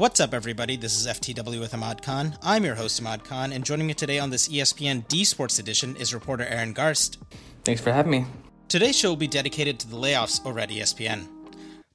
What's up, everybody? This is FTW with Imad Khan. I'm your host, Imad Khan, and joining me today on this ESPN D Sports edition is reporter Aaron Garst. Thanks for having me. Today's show will be dedicated to the layoffs over at ESPN.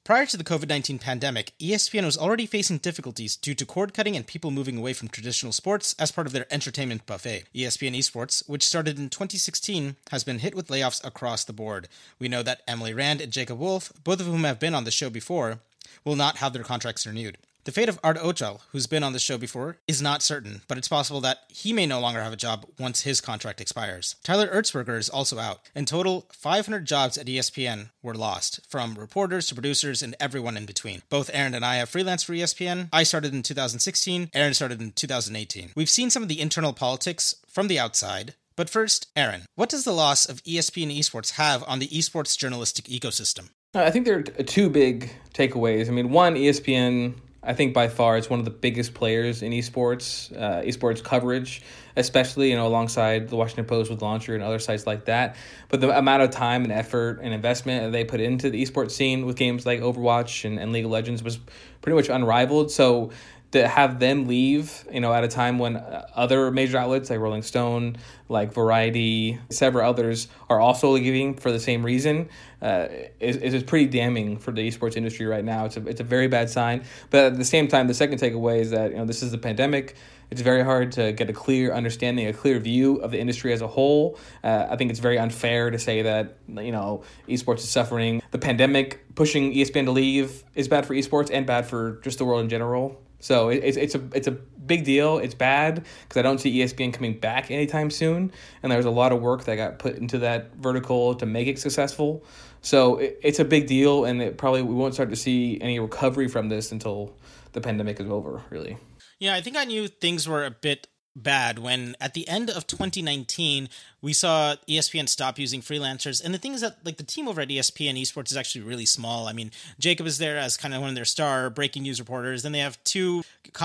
Prior to the COVID 19 pandemic, ESPN was already facing difficulties due to cord cutting and people moving away from traditional sports as part of their entertainment buffet. ESPN Esports, which started in 2016, has been hit with layoffs across the board. We know that Emily Rand and Jacob Wolf, both of whom have been on the show before, will not have their contracts renewed. The fate of Arda Ocal, who's been on the show before, is not certain, but it's possible that he may no longer have a job once his contract expires. Tyler Erzberger is also out. In total, 500 jobs at ESPN were lost, from reporters to producers and everyone in between. Both Aaron and I have freelanced for ESPN. I started in 2016, Aaron started in 2018. We've seen some of the internal politics from the outside, but first, Aaron, what does the loss of ESPN esports have on the esports journalistic ecosystem? I think there are two big takeaways. I mean, one, ESPN, I think by far it's one of the biggest players in esports, uh, esports coverage, especially you know alongside the Washington Post with Launcher and other sites like that. But the amount of time and effort and investment that they put into the esports scene with games like Overwatch and, and League of Legends was pretty much unrivaled. So to have them leave, you know, at a time when other major outlets like Rolling Stone, like Variety, several others are also leaving for the same reason, uh, is, is pretty damning for the esports industry right now. It's a, it's a very bad sign. But at the same time, the second takeaway is that, you know, this is the pandemic. It's very hard to get a clear understanding, a clear view of the industry as a whole. Uh, I think it's very unfair to say that you know esports is suffering. The pandemic pushing ESPN to leave is bad for esports and bad for just the world in general. So it, it's it's a it's a big deal. It's bad because I don't see ESPN coming back anytime soon, and there's a lot of work that got put into that vertical to make it successful. So it, it's a big deal, and it probably we won't start to see any recovery from this until the pandemic is over. Really. Yeah, I think I knew things were a bit bad when at the end of 2019 we saw ESPN stop using freelancers and the thing is that like the team over at ESPN esports is actually really small I mean Jacob is there as kind of one of their star breaking news reporters then they have two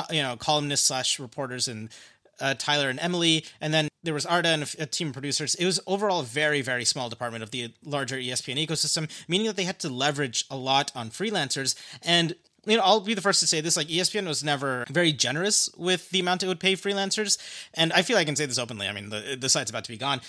you know columnists slash reporters and uh, Tyler and Emily, and then there was Arda and a, team of producers. It was overall a very, very small department of the larger ESPN ecosystem, meaning that they had to leverage a lot on freelancers. And you know, I'll be the first to say this. Like, ESPN was never very generous with the amount it would pay freelancers, and I feel I can say this openly. I mean, the the site's about to be gone.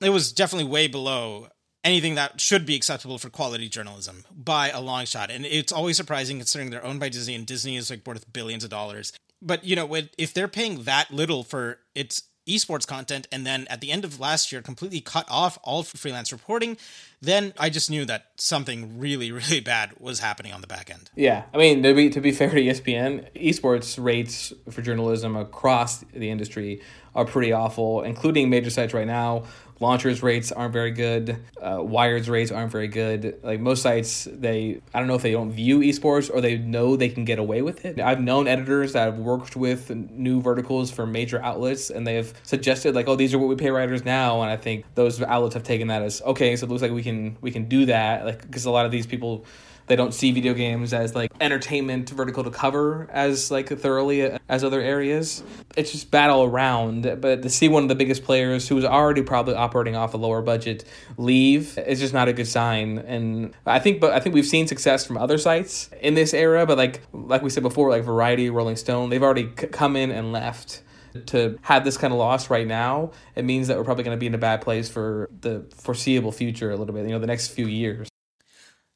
It was definitely way below anything that should be acceptable for quality journalism by a long shot. And it's always surprising considering they're owned by Disney, and Disney is like worth billions of dollars. But you know, if they're paying that little for its esports content and then at the end of last year completely cut off all freelance reporting then i just knew that something really really bad was happening on the back end. Yeah i mean to be to be fair to espn esports rates for journalism across the industry are pretty awful including major sites right now launchers rates aren't very good uh, wired's rates aren't very good. Like most sites they i don't know if they don't view esports or they know they can get away with it. I've known editors that have worked with new verticals for major outlets and they have suggested like oh these are what we pay writers now and i think those outlets have taken that as okay so it looks like we can we can do that. Like because a lot of these people they don't see video games as like entertainment vertical to cover as like thoroughly uh, as other areas. It's just bad all around. But to see one of the biggest players who was already probably operating off a lower budget leave is just not a good sign. And I think, but I think we've seen success from other sites in this era. But like like we said before, like Variety, Rolling Stone, they've already c- come in and left to have this kind of loss right now, it means that we're probably going to be in a bad place for the foreseeable future a little bit, you know, the next few years.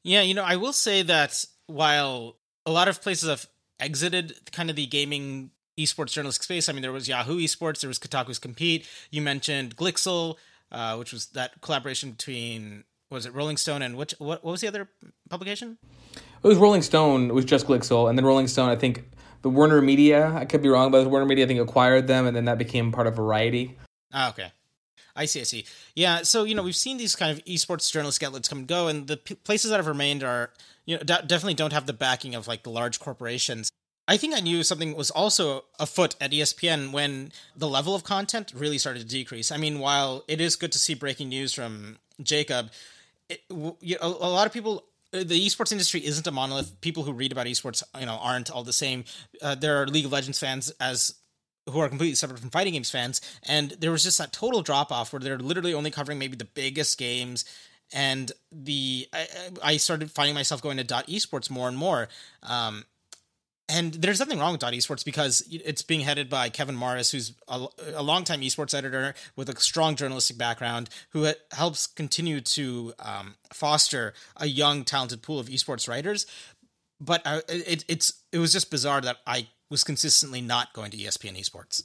Yeah, you know, I will say that while a lot of places have exited kind of the gaming esports journalistic space, I mean, there was Yahoo Esports, there was Kotaku's Compete. You mentioned Glixel, uh, which was that collaboration between was it Rolling Stone and which what, what was the other publication? It was Rolling Stone. It was just Glixel, and then Rolling Stone. I think the Warner Media. I could be wrong, but the Warner Media I think acquired them, and then that became part of Variety. Ah, okay. I see, I see. Yeah, so you know we've seen these kind of esports journalistic outlets come and go, and the p- places that have remained are you know d- definitely don't have the backing of like the large corporations. I think I knew something was also afoot at ESPN when the level of content really started to decrease. I mean, while it is good to see breaking news from Jacob, it, you know, a lot of people the esports industry isn't a monolith. People who read about esports, you know, aren't all the same. Uh, there are League of Legends fans as who are completely separate from fighting games fans, and there was just that total drop off where they're literally only covering maybe the biggest games. And the I, I started finding myself going to dot esports more and more. Um, and there's nothing wrong with Dot Esports because it's being headed by Kevin Morris, who's a, a longtime esports editor with a strong journalistic background, who helps continue to um, foster a young, talented pool of esports writers. But uh, it, it's it was just bizarre that I was consistently not going to ESPN Esports.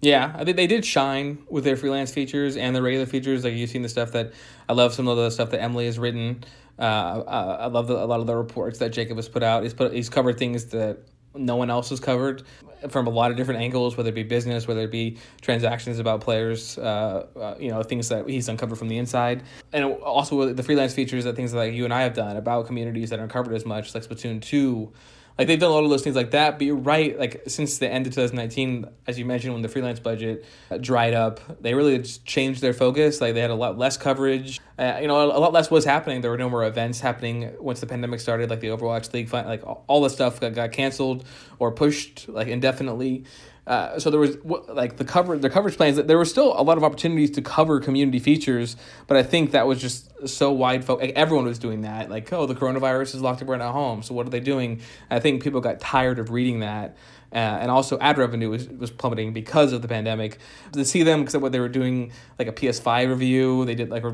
Yeah, I think they did shine with their freelance features and the regular features. Like you've seen the stuff that I love. Some of the stuff that Emily has written. Uh, uh, I love the, a lot of the reports that Jacob has put out. He's put he's covered things that no one else has covered from a lot of different angles, whether it be business, whether it be transactions about players, uh, uh, you know, things that he's uncovered from the inside, and also the freelance features that things like you and I have done about communities that aren't covered as much, like Splatoon two like they've done a lot of those things like that. But you're right. Like since the end of 2019, as you mentioned, when the freelance budget uh, dried up, they really just changed their focus. Like they had a lot less coverage. Uh, you know, a lot less was happening. There were no more events happening once the pandemic started, like the Overwatch League. Like all the stuff got, got canceled or pushed like indefinitely. Uh, so there was like the cover the coverage plans that there were still a lot of opportunities to cover community features but i think that was just so wide fo- like everyone was doing that like oh the coronavirus is locked everyone at home so what are they doing? I think people got tired of reading that uh, and also ad revenue was, was plummeting because of the pandemic. To see them because what they were doing like a ps5 review they did like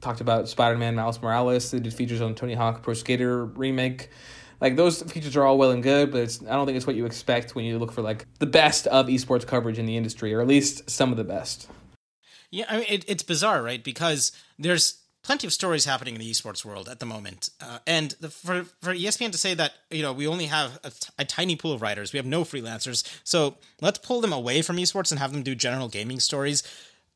talked about spider-man miles morales they did features on tony hawk pro skater remake like those features are all well and good, but it's I don't think it's what you expect when you look for like the best of esports coverage in the industry, or at least some of the best. Yeah, I mean it, it's bizarre, right? Because there's plenty of stories happening in the esports world at the moment, uh, and the, for for ESPN to say that you know we only have a, t- a tiny pool of writers, we have no freelancers, so let's pull them away from esports and have them do general gaming stories.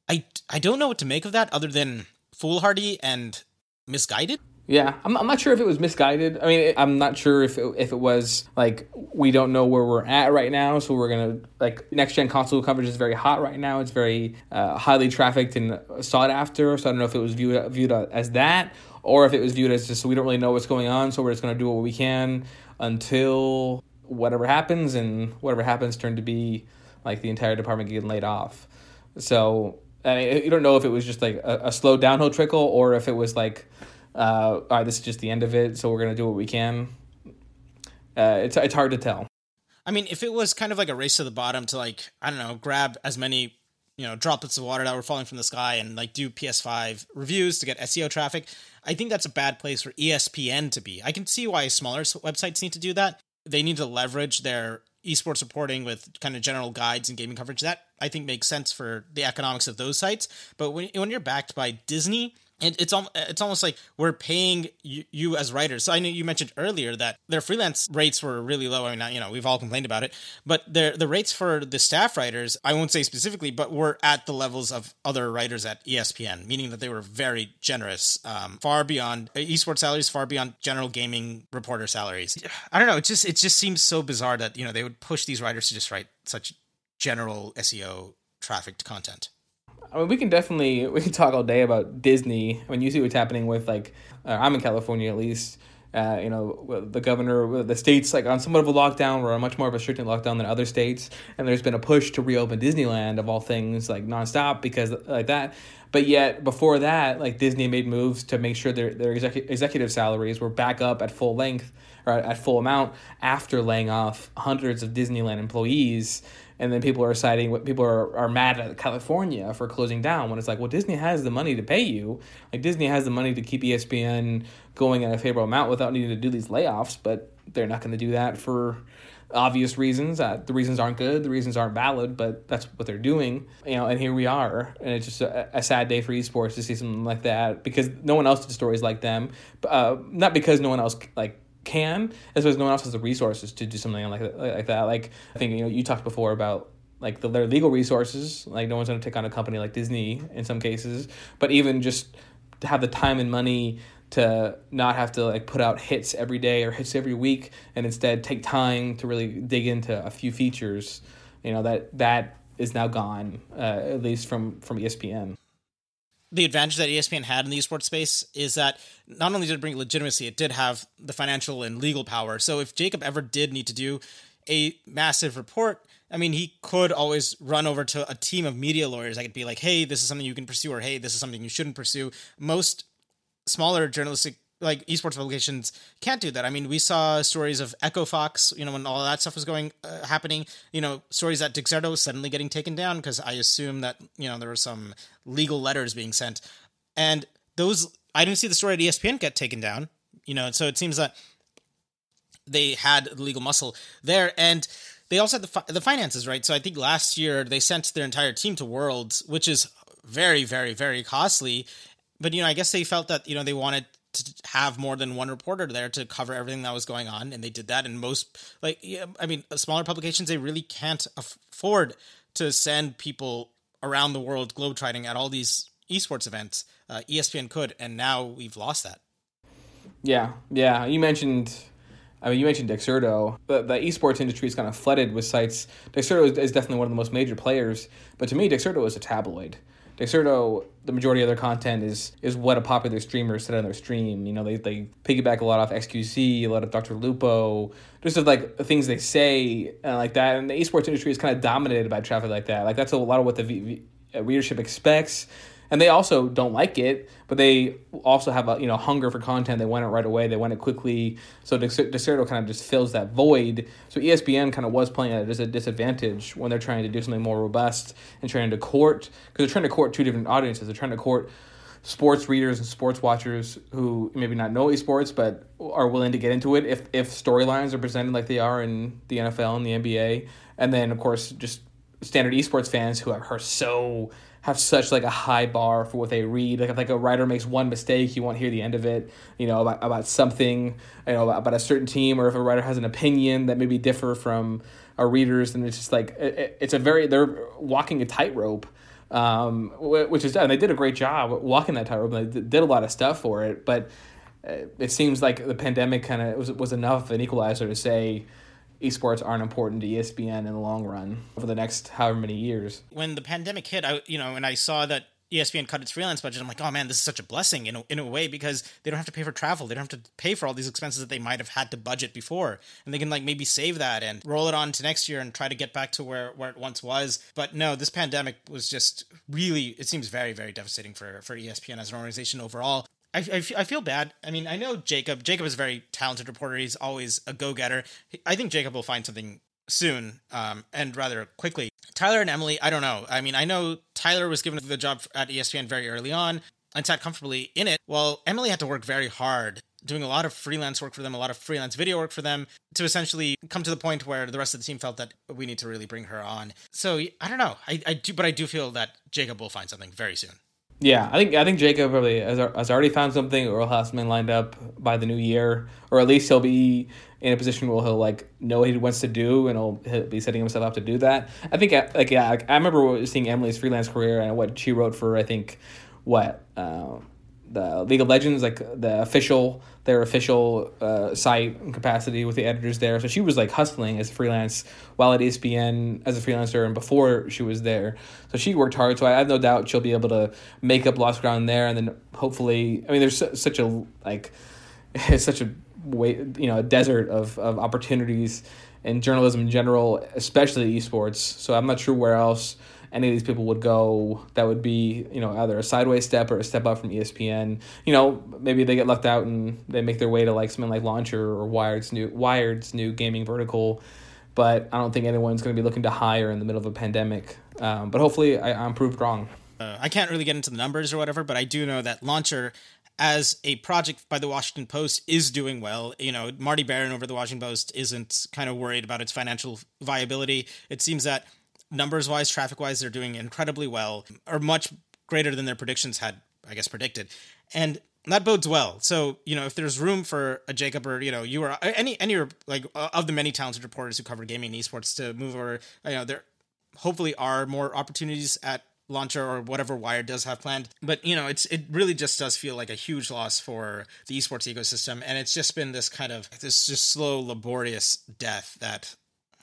I I don't know what to make of that other than foolhardy and misguided. Yeah, I'm, I'm not sure if it was misguided. I mean, I'm not sure if it, if it was like we don't know where we're at right now, so we're gonna like next gen console coverage is very hot right now. It's very uh, highly trafficked and sought after. So I don't know if it was viewed viewed as that or if it was viewed as just we don't really know what's going on, so we're just gonna do what we can until whatever happens, and whatever happens turned to be like the entire department getting laid off. So I mean, you don't know if it was just like a, a slow downhill trickle or if it was like uh, all right, this is just the end of it, so we're gonna do what we can. Uh, it's it's hard to tell. I mean, if it was kind of like a race to the bottom to like I don't know, grab as many you know droplets of water that were falling from the sky and like do PS5 reviews to get SEO traffic, I think that's a bad place for ESPN to be. I can see why smaller websites need to do that. They need to leverage their esports reporting with kind of general guides and gaming coverage. That I think makes sense for the economics of those sites. But when when you're backed by Disney and it's it's almost like we're paying you, you, as writers. So I know you mentioned earlier that their freelance rates were really low. I mean, you know, we've all complained about it, but their the rates for the staff writers, I won't say specifically, but were at the levels of other writers at ESPN, meaning that they were very generous, um, far beyond esports salaries, far beyond general gaming reporter salaries. I don't know. It just it just seems so bizarre that you know they would push these writers to just write such general SEO trafficked content. I mean, we can definitely we can talk all day about Disney. I mean, you see what's happening with like, uh, I'm in California at least. Uh, you know, the governor, the states like on somewhat of a lockdown or a much more of a strict lockdown than other states, and there's been a push to reopen Disneyland of all things like nonstop because like that. But yet before that, like Disney made moves to make sure their their execu- executive salaries were back up at full length or at full amount after laying off hundreds of Disneyland employees and then people are citing what people are, are mad at California for closing down when it's like, well, Disney has the money to pay you. Like Disney has the money to keep ESPN going at a favorable amount without needing to do these layoffs, but they're not going to do that for obvious reasons. Uh, the reasons aren't good, the reasons aren't valid, but that's what they're doing. You know, and here we are, and it's just a, a sad day for esports to see something like that because no one else did stories like them. Uh, not because no one else like can, as well as no one else has the resources to do something like that. Like that. Like I think you know you talked before about like the, their legal resources. Like no one's going to take on a company like Disney in some cases, but even just to have the time and money to not have to like put out hits every day or hits every week, and instead take time to really dig into a few features. You know that that is now gone, uh, at least from from ESPN the advantage that ESPN had in the esports space is that not only did it bring legitimacy, it did have the financial and legal power. So if Jacob ever did need to do a massive report, I mean, he could always run over to a team of media lawyers. I could be like, hey, this is something you can pursue, or hey, this is something you shouldn't pursue. Most smaller journalistic like esports publications can't do that. I mean, we saw stories of Echo Fox, you know, when all that stuff was going uh, happening. You know, stories that Dexerto was suddenly getting taken down because I assume that you know there were some legal letters being sent, and those I didn't see the story at ESPN get taken down. You know, so it seems that they had the legal muscle there, and they also had the fi- the finances right. So I think last year they sent their entire team to Worlds, which is very, very, very costly. But you know, I guess they felt that you know they wanted to have more than one reporter there to cover everything that was going on, and they did that. And most, like, yeah, I mean, smaller publications they really can't afford to send people around the world globetrotting at all these esports events. Uh, ESPN could, and now we've lost that. Yeah, yeah. You mentioned, I mean, you mentioned Dexerto. The, the esports industry is kind of flooded with sites. Dexerto is, is definitely one of the most major players, but to me, Dexerto is a tabloid. Dexerto, the majority of their content is is what a popular streamer said on their stream. You know, they, they piggyback a lot off XQC, a lot of Dr. Lupo, just of like things they say and like that. And the esports industry is kind of dominated by traffic like that. Like that's a lot of what the v- v- uh, readership expects and they also don't like it, but they also have a you know hunger for content. They want it right away. They want it quickly. So Dexerto kind of just fills that void. So ESPN kind of was playing at a disadvantage when they're trying to do something more robust and trying to court because they're trying to court two different audiences. They're trying to court sports readers and sports watchers who maybe not know esports but are willing to get into it if if storylines are presented like they are in the NFL and the NBA, and then of course just standard esports fans who are so have such like a high bar for what they read. Like if like a writer makes one mistake, you won't hear the end of it. You know about about something, you know about, about a certain team, or if a writer has an opinion that maybe differ from our readers, and it's just like it, it's a very they're walking a tightrope. Um, which is and they did a great job walking that tightrope. They did a lot of stuff for it, but uh, it seems like the pandemic kind of was was enough of an equalizer to say esports aren't important to ESPN in the long run over the next however many years. When the pandemic hit, I you know, and I saw that ESPN cut its freelance budget, I'm like, oh man, this is such a blessing in a, in a way because they don't have to pay for travel. They don't have to pay for all these expenses that they might have had to budget before. And they can like maybe save that and roll it on to next year and try to get back to where, where it once was. But no, this pandemic was just really, it seems very, very devastating for, for ESPN as an organization overall. I, I, I, feel bad. I mean, I know Jacob. Jacob is a very talented reporter. He's always a go getter. I think Jacob will find something soon um, and rather quickly. Tyler and Emily, I don't know. I mean, I know Tyler was given the job at ESPN very early on and sat comfortably in it. while Emily had to work very hard, doing a lot of freelance work for them, a lot of freelance video work for them, to essentially come to the point where the rest of the team felt that we need to really bring her on. So I don't know. I, I do, but I do feel that Jacob will find something very soon. Yeah, I think I think Jacob probably has, has already found something, or he'll have something lined up by the new year, or at least he'll be in a position where he'll like know what he wants to do, and he'll, he'll be setting himself up to do that. I think like yeah, I remember seeing Emily's freelance career and what she wrote for I think what uh, the League of Legends, like the official their official uh, site capacity with the editors there. So she was like hustling as a freelance while at ESPN as a freelancer and before she was there. So she worked hard. So I have no doubt she'll be able to make up lost ground there, and then hopefully, I mean, there's such a like it's such a way you know a desert of of opportunities in journalism in general, especially esports. So I'm not sure where else any of these people would go that would be you know either a sideways step or a step up from espn you know maybe they get left out and they make their way to like something like launcher or wired's new wired's new gaming vertical but i don't think anyone's going to be looking to hire in the middle of a pandemic um, but hopefully I, i'm proved wrong uh, i can't really get into the numbers or whatever but i do know that launcher as a project by the Washington Post is doing well. You know, Marty Baron over the Washington Post isn't kind of worried about its financial viability. It seems that numbers wise, traffic wise, they're doing incredibly well, or much greater than their predictions had, I guess, predicted. And that bodes well. So, you know, if there's room for a Jacob or, you know, you or any, any, like, of the many talented reporters who cover gaming and esports to move over, you know, there hopefully are more opportunities at launcher or whatever Wired does have planned. But you know, it's it really just does feel like a huge loss for the esports ecosystem, and it's just been this kind of this just slow, laborious death that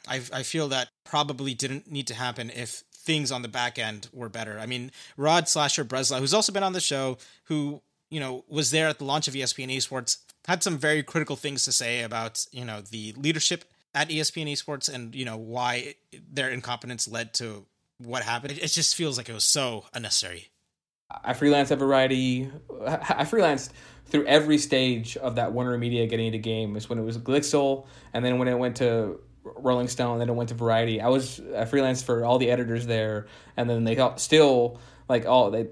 I, I feel that probably didn't need to happen if things on the back end were better. I mean, Rod Slasher Breslau, who's also been on the show, who you know was there at the launch of ESPN Esports, had some very critical things to say about you know the leadership at ESPN Esports and you know why their incompetence led to what happened. It, it just feels like it was so unnecessary. I freelance at Variety. I freelanced through every stage of that Warner Media getting into game. Is when it was Glixel, and then when it went to Rolling Stone, then it went to Variety. I was a freelance for all the editors there, and then they still like all they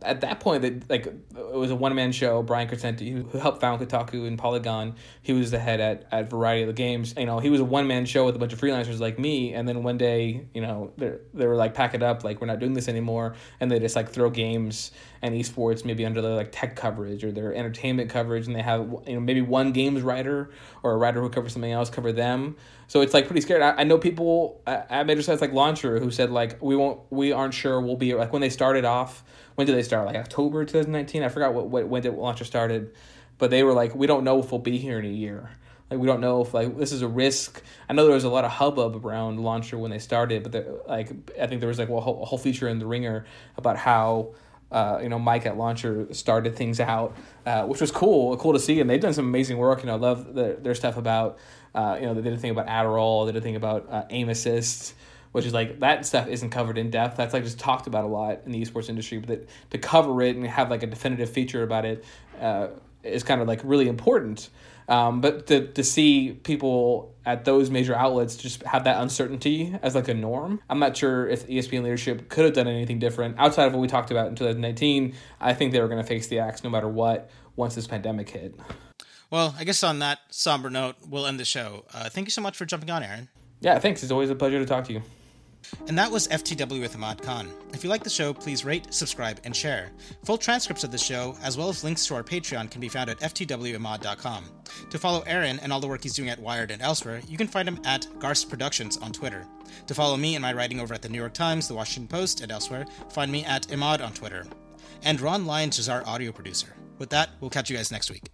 at that point they like it was a one man show. Brian Crecente, who helped found Kotaku and Polygon, he was the head at, at Variety of the Games. You know, he was a one man show with a bunch of freelancers like me. And then one day, you know, they they were like pack it up, like we're not doing this anymore, and they just like throw games and esports maybe under their like tech coverage or their entertainment coverage, and they have you know maybe one games writer or a writer who covers something else cover them. So it's like pretty scary. I, I know people at major sites like Launcher who said like we won't, we aren't sure we'll be like when they started off. When did they start? Like October 2019. I forgot what, what when did Launcher started, but they were like we don't know if we'll be here in a year. Like we don't know if like this is a risk. I know there was a lot of hubbub around Launcher when they started, but like I think there was like a whole, a whole feature in the Ringer about how uh, you know, Mike at Launcher started things out, uh, which was cool, cool to see. And they've done some amazing work. You know, I love the, their stuff about, uh, you know, they did a thing about Adderall, they did a thing about uh, aim assist, which is like that stuff isn't covered in depth. That's like just talked about a lot in the esports industry, but that, to cover it and have like a definitive feature about it uh, is kind of like really important. Um, but to, to see people at those major outlets just have that uncertainty as like a norm, I'm not sure if ESPN leadership could have done anything different outside of what we talked about in 2019. I think they were going to face the axe no matter what once this pandemic hit. Well, I guess on that somber note, we'll end the show. Uh, thank you so much for jumping on, Aaron. Yeah, thanks. It's always a pleasure to talk to you. And that was FTW with Imad Khan. If you like the show, please rate, subscribe, and share. Full transcripts of the show, as well as links to our Patreon, can be found at ftwimad.com. To follow Aaron and all the work he's doing at Wired and elsewhere, you can find him at Garst Productions on Twitter. To follow me and my writing over at the New York Times, the Washington Post, and elsewhere, find me at Imad on Twitter. And Ron Lyons is our audio producer. With that, we'll catch you guys next week.